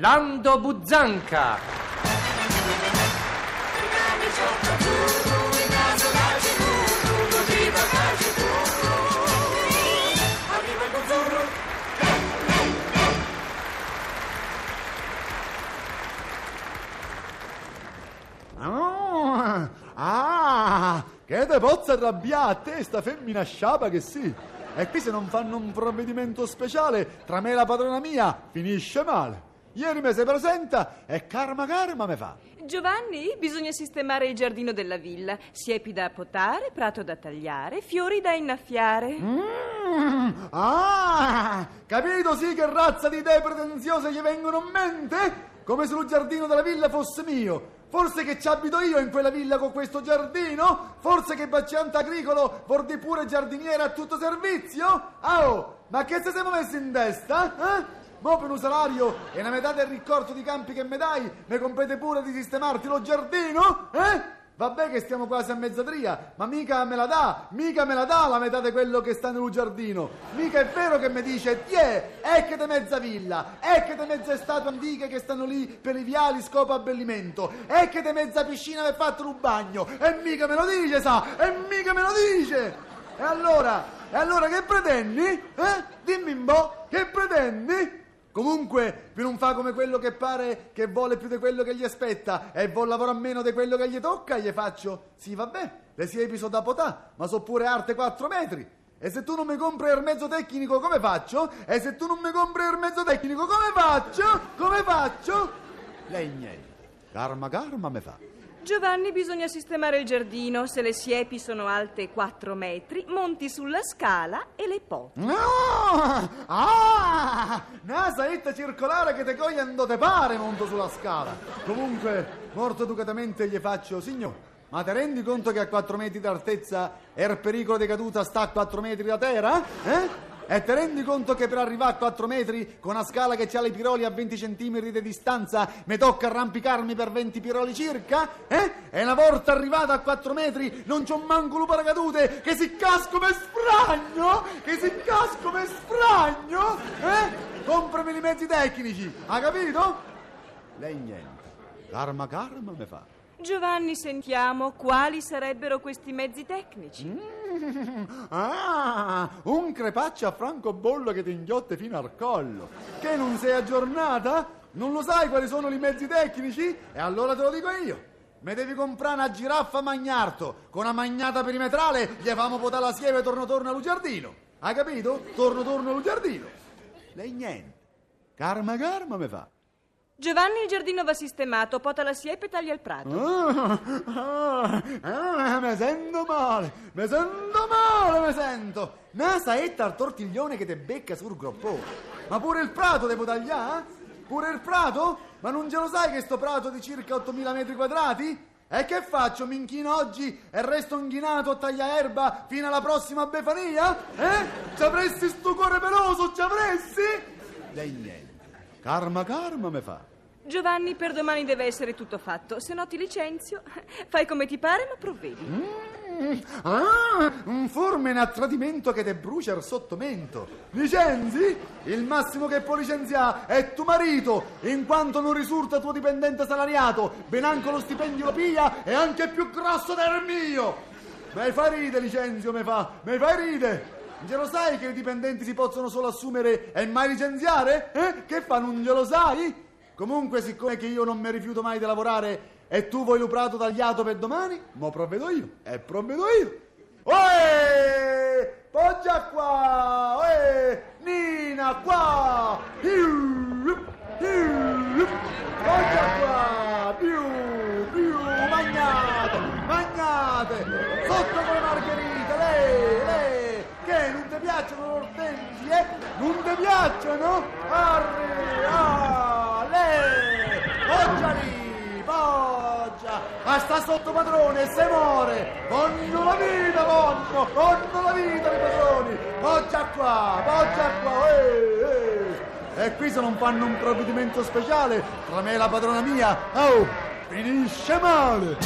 Lando Buzzanca. Ah, ah, che te pozza arrabbiare a te, sta femmina sciapa che sì. E qui se non fanno un provvedimento speciale tra me e la padrona mia, finisce male. Ieri mi si presenta e karma karma me fa. Giovanni, bisogna sistemare il giardino della villa. Siepi da potare, prato da tagliare, fiori da innaffiare. Mm, ah, capito sì che razza di idee pretenziose gli vengono in mente? Come se il giardino della villa fosse mio. Forse che ci abito io in quella villa con questo giardino? Forse che Bacciante Agricolo vordi pure giardiniere a tutto servizio? Ah, oh, ma che se siamo messi in testa? Eh? Mo per un salario e una metà del ricorso di campi che mi dai, mi compete pure di sistemarti lo giardino? Eh? Vabbè che stiamo quasi a mezzadria, ma mica me la dà, mica me la dà la metà di quello che sta nel giardino. Mica è vero che mi dice, tiè, ecco mezza villa, ecco mezze statue antiche che stanno lì per i viali scopo abbellimento, ecco mezza piscina per fatto un bagno, e mica me lo dice, sa, e mica me lo dice. E allora, e allora che pretendi? Eh? Dimmi un po', che pretendi? Comunque, per non fa come quello che pare che vuole più di quello che gli aspetta e vuole lavorare meno di quello che gli tocca, gli faccio, sì vabbè, le siepi sono da potà, ma so pure arte 4 metri. E se tu non mi compri il mezzo tecnico, come faccio? E se tu non mi compri il mezzo tecnico, come faccio? Come faccio? Lei niente. Karma karma me fa. Giovanni, bisogna sistemare il giardino. Se le siepi sono alte 4 metri, monti sulla scala e le poti. No! Ah! Una saetta circolare che te coglie quando te pare monto sulla scala. Comunque, morto educatamente gli faccio, signor, ma ti rendi conto che a 4 metri d'altezza il pericolo di caduta sta a 4 metri da terra? Eh? E ti rendi conto che per arrivare a 4 metri, con una scala che ha le piroli a 20 centimetri di distanza, mi tocca arrampicarmi per 20 piroli circa? Eh? E una volta arrivato a 4 metri non c'ho manco lupo paracadute, che si casco me sfragno! Che si casco me sfragno! Eh? Comprami i mezzi tecnici, ha capito? Lei niente. Karma karma me fa. Giovanni, sentiamo quali sarebbero questi mezzi tecnici. Mm, ah, un crepaccio a francobollo che ti inghiotte fino al collo. Che non sei aggiornata? Non lo sai quali sono i mezzi tecnici? E allora te lo dico io. Me devi comprare una giraffa magnarto con una magnata perimetrale, gli famo potare la siepe torno torno allo giardino. Hai capito? Torno torno allo giardino. Lei niente. Karma karma me fa. Giovanni, il giardino va sistemato, pota la siepe e taglia il prato. Ah, ah, ah, mi sento male, mi sento male, mi sento. Una saetta al tortiglione che te becca sul groppone. Ma pure il prato devo tagliare? Pure il prato? Ma non ce lo sai che sto prato di circa 8000 metri quadrati? E che faccio? Mi inchino oggi e resto inchinato a taglia erba fino alla prossima befania? Eh? Ci avresti sto cuore peloso, ci avresti? Lei niente. Karma karma me fa. Giovanni, per domani deve essere tutto fatto, se no ti licenzio. Fai come ti pare, ma provvedi. Mm, ah, un formene a tradimento che te brucia il sottomento. Licenzi? Il massimo che può licenziare è tuo marito, in quanto non risulta tuo dipendente salariato. Ben anche lo stipendio lo piglia e anche più grosso del mio. Me fai ride, licenzio, me fa, me fai ride. Non lo sai che i dipendenti si possono solo assumere e mai licenziare? Eh? Che fa, non glielo sai? Comunque, siccome che io non mi rifiuto mai di lavorare e tu vuoi luprato tagliato per domani, mo provvedo io, e provvedo io. Oe! Poggia qua! Oe! Nina, qua! Più! Più! Poggia qua! Più! Più! Magnate! Magnate! Sotto con le margherite! Lei! Lei! Che non ti piacciono le ortensie? Non ti piacciono? Arri! Lei! Poggia lì! Poggia! Ma sta sotto padrone se muore! Voglio la vita, voglio! Voglio la vita, i padroni! Poggia qua! Poggia qua! Eh, eh. E qui se non fanno un provvedimento speciale tra me e la padrona mia, oh, finisce male!